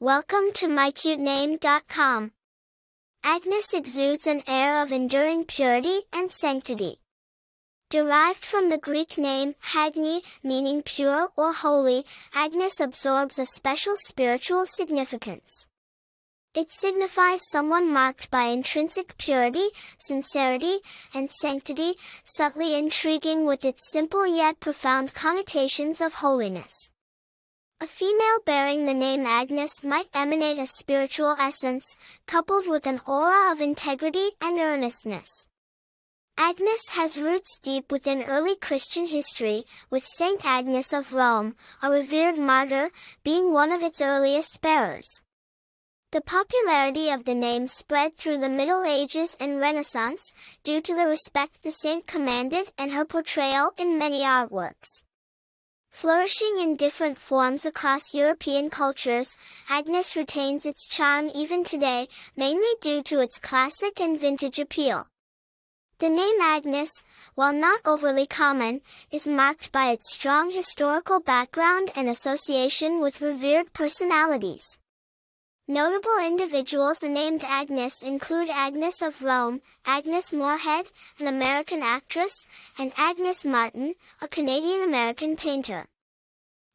Welcome to mycutename.com. Agnes exudes an air of enduring purity and sanctity. Derived from the Greek name Hagni, meaning pure or holy, Agnes absorbs a special spiritual significance. It signifies someone marked by intrinsic purity, sincerity, and sanctity, subtly intriguing with its simple yet profound connotations of holiness. A female bearing the name Agnes might emanate a spiritual essence, coupled with an aura of integrity and earnestness. Agnes has roots deep within early Christian history, with Saint Agnes of Rome, a revered martyr, being one of its earliest bearers. The popularity of the name spread through the Middle Ages and Renaissance, due to the respect the saint commanded and her portrayal in many artworks. Flourishing in different forms across European cultures, Agnes retains its charm even today, mainly due to its classic and vintage appeal. The name Agnes, while not overly common, is marked by its strong historical background and association with revered personalities. Notable individuals named Agnes include Agnes of Rome, Agnes Moorehead, an American actress, and Agnes Martin, a Canadian-American painter.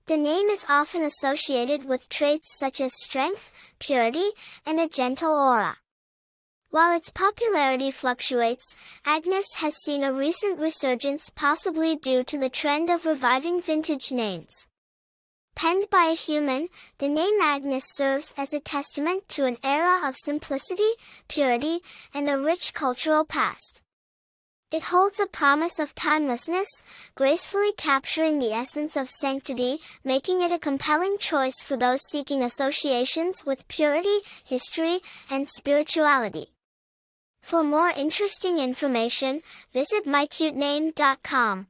The name is often associated with traits such as strength, purity, and a gentle aura. While its popularity fluctuates, Agnes has seen a recent resurgence possibly due to the trend of reviving vintage names. Penned by a human, the name Agnes serves as a testament to an era of simplicity, purity, and a rich cultural past. It holds a promise of timelessness, gracefully capturing the essence of sanctity, making it a compelling choice for those seeking associations with purity, history, and spirituality. For more interesting information, visit mycutename.com.